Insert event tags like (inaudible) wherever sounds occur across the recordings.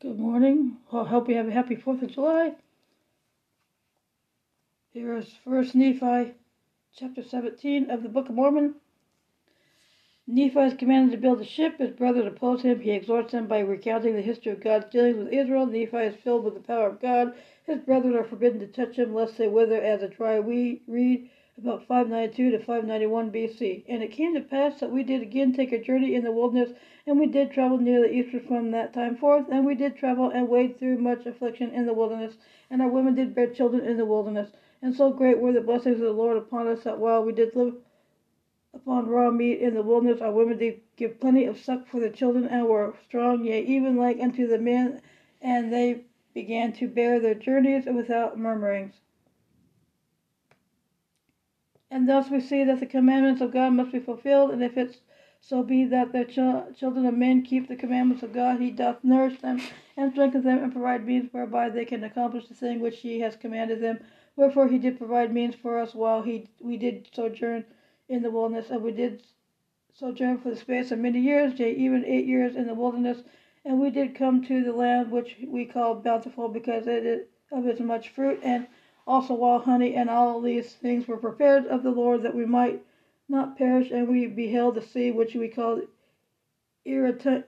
Good morning. I hope you have a happy 4th of July. Here is First Nephi chapter 17 of the Book of Mormon. Nephi is commanded to build a ship. His brothers oppose him. He exhorts them by recounting the history of God's dealings with Israel. Nephi is filled with the power of God. His brothers are forbidden to touch him, lest they wither as a dry reed about 592 to 591 BC. And it came to pass that we did again take a journey in the wilderness, and we did travel nearly eastward from that time forth, and we did travel and wade through much affliction in the wilderness, and our women did bear children in the wilderness. And so great were the blessings of the Lord upon us that while we did live upon raw meat in the wilderness, our women did give plenty of suck for the children, and were strong, yea, even like unto the men, and they began to bear their journeys without murmurings. And thus we see that the commandments of God must be fulfilled, and if it so be that the ch- children of men keep the commandments of God, he doth nourish them and strengthen them, and provide means whereby they can accomplish the thing which he has commanded them. Wherefore he did provide means for us while he we did sojourn in the wilderness, and we did sojourn for the space of many years, yea, even eight years in the wilderness, and we did come to the land which we call bountiful, because it is of its much fruit, and also while honey and all these things were prepared of the Lord that we might not perish, and we beheld the sea which we called Irreantum,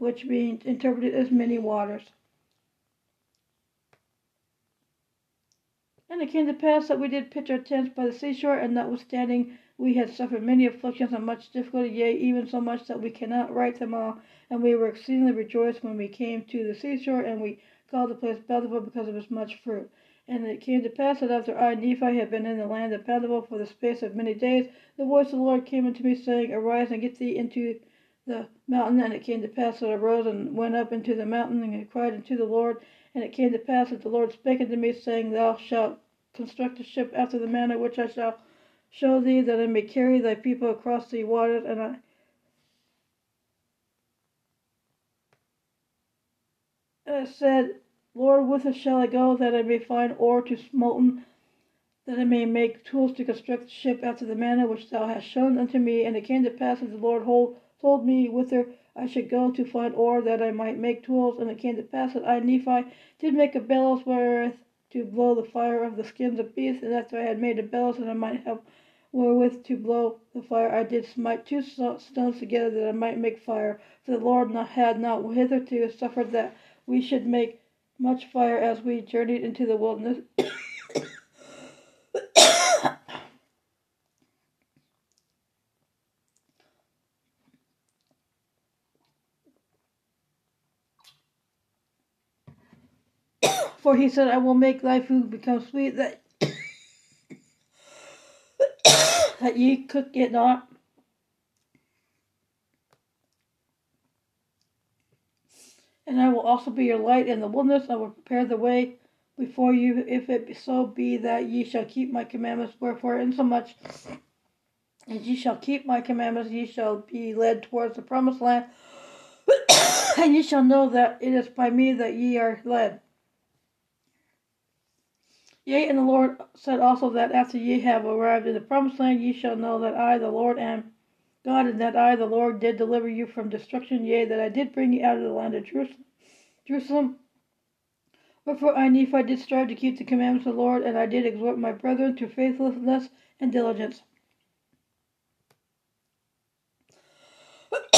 which being interpreted as many waters. And it came to pass that we did pitch our tents by the seashore, and notwithstanding we had suffered many afflictions and much difficulty, yea, even so much that we cannot write them all, and we were exceedingly rejoiced when we came to the seashore, and we called the place bountiful because of its much fruit. And it came to pass that after I, Nephi, had been in the land of bountiful for the space of many days, the voice of the Lord came unto me, saying, Arise and get thee into the mountain. And it came to pass that I rose and went up into the mountain, and cried unto the Lord. And it came to pass that the Lord spake unto me, saying, Thou shalt construct a ship after the manner which I shall show thee, that I may carry thy people across the waters. And I And I said, Lord, whither shall I go that I may find ore to smelten, that I may make tools to construct the ship after the manner which thou hast shown unto me? And it came to pass that the Lord told me whither I should go to find ore, that I might make tools. And it came to pass that I, Nephi, did make a bellows wherewith to blow the fire of the skins of beasts. And after I had made a bellows, that I might have wherewith to blow the fire, I did smite two stones together, that I might make fire. For the Lord had not hitherto suffered that we should make much fire as we journeyed into the wilderness. For he said, I will make thy food become sweet, that, (coughs) that ye cook it not. And I will also be your light in the wilderness. I will prepare the way before you, if it so be that ye shall keep my commandments. Wherefore, insomuch as ye shall keep my commandments, ye shall be led towards the promised land, (coughs) and ye shall know that it is by me that ye are led. Yea, and the Lord said also that after ye have arrived in the promised land, ye shall know that I, the Lord, am God, and that I, the Lord, did deliver you from destruction, yea, that I did bring you out of the land of Jerusalem. Jerusalem. Wherefore I, Nephi, did strive to keep the commandments of the Lord, and I did exhort my brethren to faithfulness and diligence. (coughs)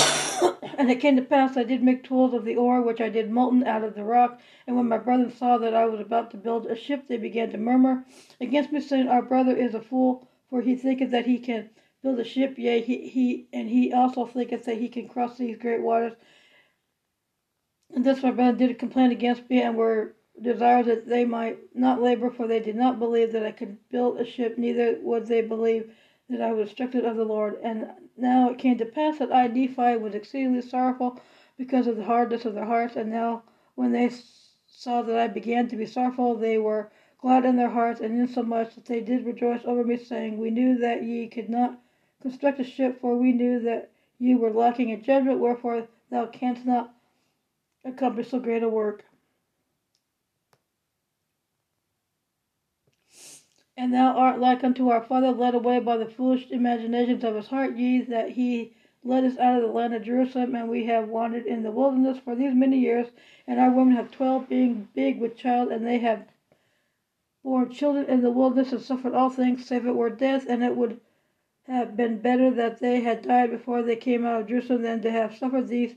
and it came to pass I did make tools of the ore which I did molten out of the rock. And when my brethren saw that I was about to build a ship, they began to murmur against me, saying, Our brother is a fool, for he thinketh that he can build a ship, yea, he, he and he also thinketh that he can cross these great waters. And this my brethren did complain against me, and were desirous that they might not labor, for they did not believe that I could build a ship, neither would they believe that I was instructed of the Lord. And now it came to pass that I, Nephi, was exceedingly sorrowful because of the hardness of their hearts. And now, when they saw that I began to be sorrowful, they were glad in their hearts, and insomuch that they did rejoice over me, saying, We knew that ye could not construct a ship, for we knew that ye were lacking in judgment, wherefore thou canst not accomplish so great a work. And thou art like unto our father, led away by the foolish imaginations of his heart, ye that he led us out of the land of Jerusalem, and we have wandered in the wilderness for these many years. And our women have twelve, being big with child, and they have borne children in the wilderness and suffered all things, save it were death, and it would have been better that they had died before they came out of Jerusalem than to have suffered these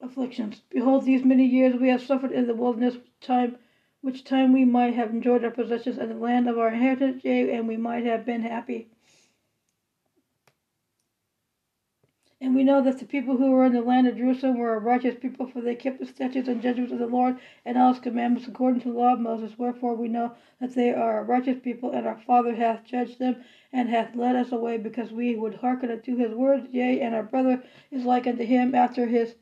afflictions. Behold, these many years we have suffered in the wilderness, time which time we might have enjoyed our possessions and the land of our inheritance, yea, and we might have been happy. And we know that the people who were in the land of Jerusalem were a righteous people, for they kept the statutes and judgments of the Lord and all his commandments according to the law of Moses. Wherefore we know that they are a righteous people, and our Father hath judged them, and hath led us away, because we would hearken unto his words. Yea, and our brother is like unto him after his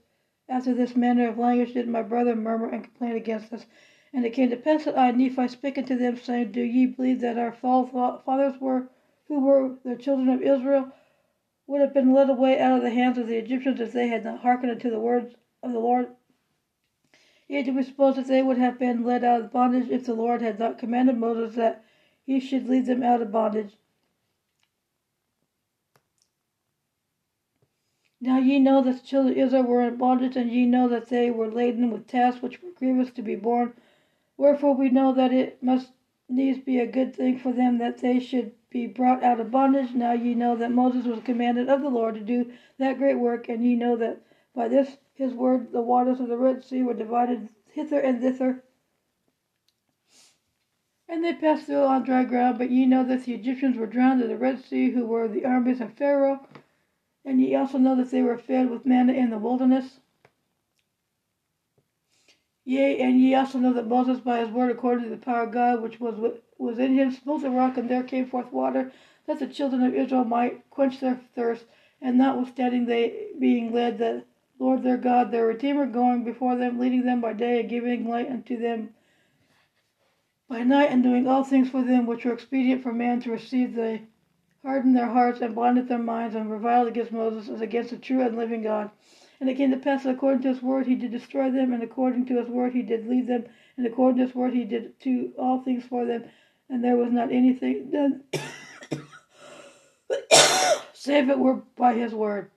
after this manner of language did my brother murmur and complain against us. And it came to pass that I, Nephi, spake unto them, saying, Do ye believe that our fathers were, who were the children of Israel, would have been led away out of the hands of the Egyptians if they had not hearkened unto the words of the Lord? Yet do we suppose that they would have been led out of bondage if the Lord had not commanded Moses that he should lead them out of bondage? Now ye know that the children of Israel were in bondage, and ye know that they were laden with tasks which were grievous to be borne. Wherefore we know that it must needs be a good thing for them that they should be brought out of bondage. Now ye know that Moses was commanded of the Lord to do that great work, and ye know that by this his word the waters of the Red Sea were divided hither and thither. And they passed through on dry ground, but ye know that the Egyptians were drowned in the Red Sea, who were the armies of Pharaoh. And ye also know that they were fed with manna in the wilderness. Yea, and ye also know that Moses by his word, according to the power of God which was was in him, smote the rock, and there came forth water, that the children of Israel might quench their thirst. And notwithstanding they being led, the Lord their God, their Redeemer, going before them, leading them by day, and giving light unto them by night, and doing all things for them which were expedient for man to receive, they hardened their hearts and blinded their minds, and reviled against Moses as against the true and living God. And it came to pass that according to his word he did destroy them, and according to his word he did lead them, and according to his word he did to all things for them, and there was not anything done (coughs) (coughs) save it were by his word.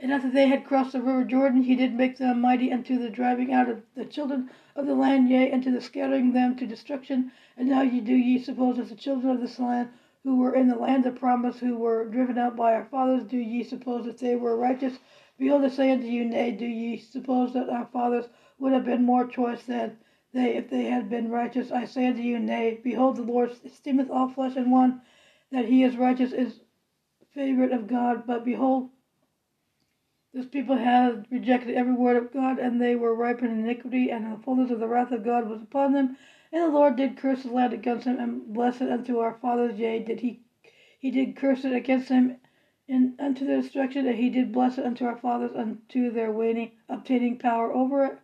And after they had crossed the river Jordan, he did make them mighty unto the driving out of the children of the land, yea, and to the scattering them to destruction. And now ye do ye suppose that the children of this land who were in the land of promise, who were driven out by our fathers, do ye suppose that they were righteous? Behold, I say unto you, nay, do ye suppose that our fathers would have been more choice than they if they had been righteous? I say unto you, nay. Behold, the Lord esteemeth all flesh, and one that he is righteous is favored of God. But behold, this people had rejected every word of God, and they were ripened in iniquity, and the fullness of the wrath of God was upon them. And the Lord did curse the land against him, and bless it unto our fathers. Yea, did he he did curse it against them in unto their destruction, and he did bless it unto our fathers unto their waning, obtaining power over it.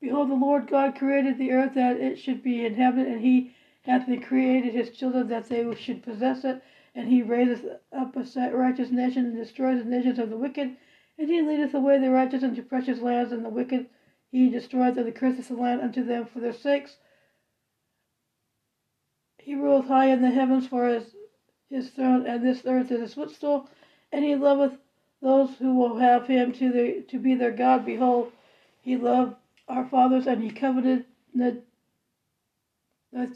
Behold, the Lord God created the earth that it should be inhabited, and he hath created his children that they should possess it. And he raiseth up a righteous nation and destroys the nations of the wicked. And he leadeth away the righteous into precious lands, and the wicked he destroyeth and curseth the land unto them for their sakes. He ruleth high in the heavens for his, his throne, and this earth is his footstool. And he loveth those who will have him to, the, to be their God. Behold, he loved our fathers, and he coveted with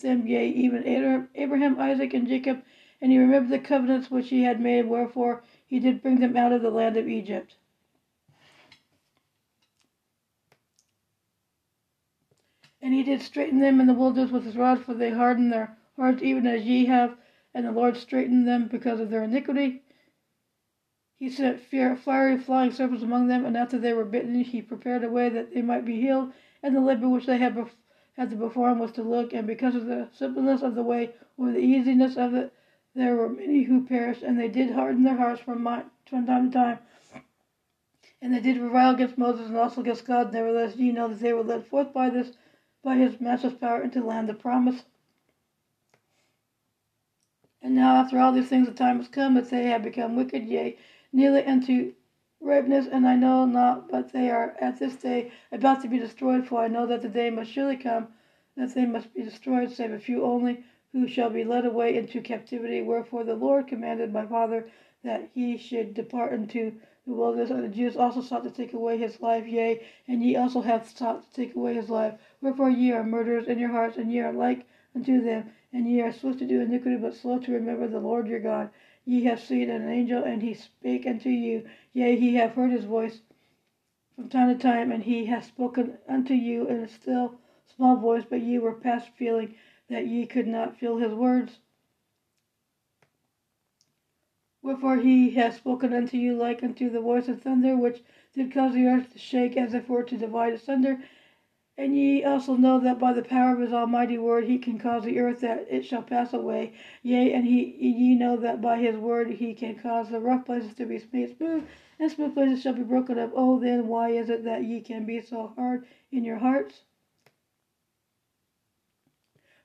them, yea, even Abraham, Isaac, and Jacob. And he remembered the covenants which he had made, wherefore he did bring them out of the land of Egypt. And he did straiten them in the wilderness with his rod, for they hardened their hearts even as ye have, and the Lord straitened them because of their iniquity. He sent fiery flying serpents among them, and after they were bitten, he prepared a way that they might be healed. And the labor which they had, bef- had to perform was to look, and because of the simpleness of the way, or the easiness of it, there were many who perished, and they did harden their hearts from, my, from time to time. And they did revile against Moses and also against God. Nevertheless, ye know that they were led forth by this by his matchless power into the land of promise. And now, after all these things, the time has come that they have become wicked, yea, nearly unto ripeness, and I know not, but they are at this day about to be destroyed, for I know that the day must surely come that they must be destroyed, save a few only, who shall be led away into captivity. Wherefore the Lord commanded my father that he should depart into the wilderness. And the Jews also sought to take away his life, yea, and ye also have sought to take away his life. Wherefore ye are murderers in your hearts, and ye are like unto them, and ye are swift to do iniquity, but slow to remember the Lord your God. Ye have seen an angel, and he spake unto you, yea, ye have heard his voice from time to time, and he hath spoken unto you in a still small voice, but ye were past feeling that ye could not feel his words. Wherefore he hath spoken unto you like unto the voice of thunder, which did cause the earth to shake as if were to divide asunder. And ye also know that by the power of his almighty word he can cause the earth that it shall pass away. Yea, and he, ye know that by his word he can cause the rough places to be made smooth, and smooth places shall be broken up. Oh, then why is it that ye can be so hard in your hearts?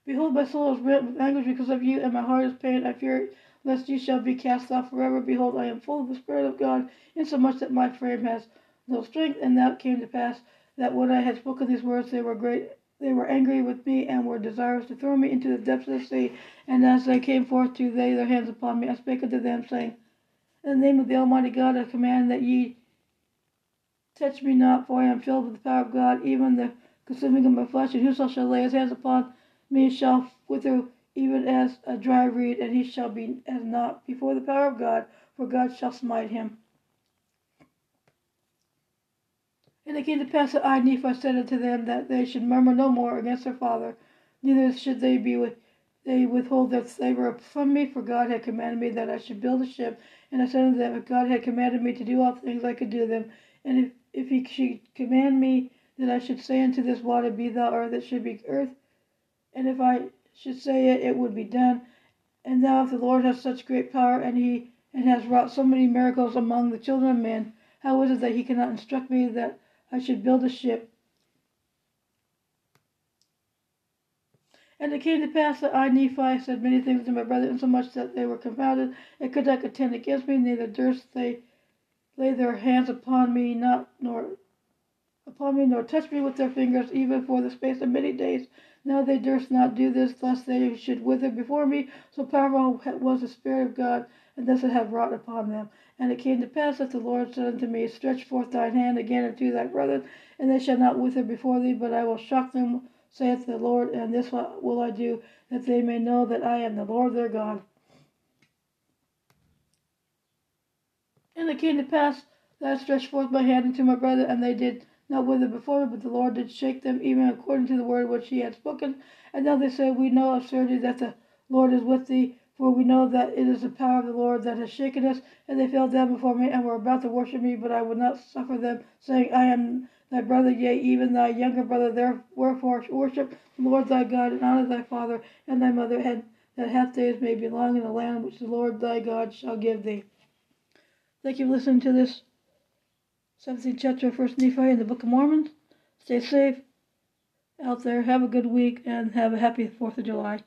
Behold, my soul is rent with anguish because of you, and my heart is pained. I fear lest you shall be cast off forever. Behold, I am full of the Spirit of God, insomuch that my frame has no strength. And now it came to pass that when I had spoken these words, they were great. They were angry with me and were desirous to throw me into the depths of the sea. And as they came forth to lay their hands upon me, I spake unto them, saying, In the name of the Almighty God, I command that ye touch me not, for I am filled with the power of God, even the consuming of my flesh. And whoso shall lay his hands upon me shall wither even as a dry reed, and he shall be as naught before the power of God, for God shall smite him. And it came to pass that I, Nephi, said unto them that they should murmur no more against their father, neither should they be with they withhold their savor from me, for God had commanded me that I should build a ship. And I said unto them, if God had commanded me to do all things, I could do them. And if, if he should command me that I should say unto this water, Be thou earth, it should be earth. And if I should say it, it would be done. And now if the Lord has such great power, and he and has wrought so many miracles among the children of men, how is it that he cannot instruct me that I should build a ship? And it came to pass that I, Nephi, said many things to my brethren, insomuch that they were confounded, and could not contend against me, neither durst they lay their hands upon me, not nor upon me, nor touch me with their fingers, even for the space of many days. Now they durst not do this, lest they should wither before me. So powerful was the Spirit of God, and thus it had wrought upon them. And it came to pass that the Lord said unto me, Stretch forth thine hand again unto thy brethren, and they shall not wither before thee, but I will shock them, saith the Lord, and this will I do, that they may know that I am the Lord their God. And it came to pass that I stretched forth my hand unto my brethren, and they did not wither before me, but the Lord did shake them, even according to the word which he had spoken. And now they say, We know of certainty that the Lord is with thee, for we know that it is the power of the Lord that has shaken us. And they fell down before me, and were about to worship me, but I would not suffer them, saying, I am thy brother, yea, even thy younger brother. There, wherefore worship the Lord thy God, and honor thy father and thy mother, and that half days may be long in the land which the Lord thy God shall give thee. Thank you for listening to this 17th chapter First Nephi in the Book of Mormon. Stay safe out there. Have a good week and have a happy 4th of July.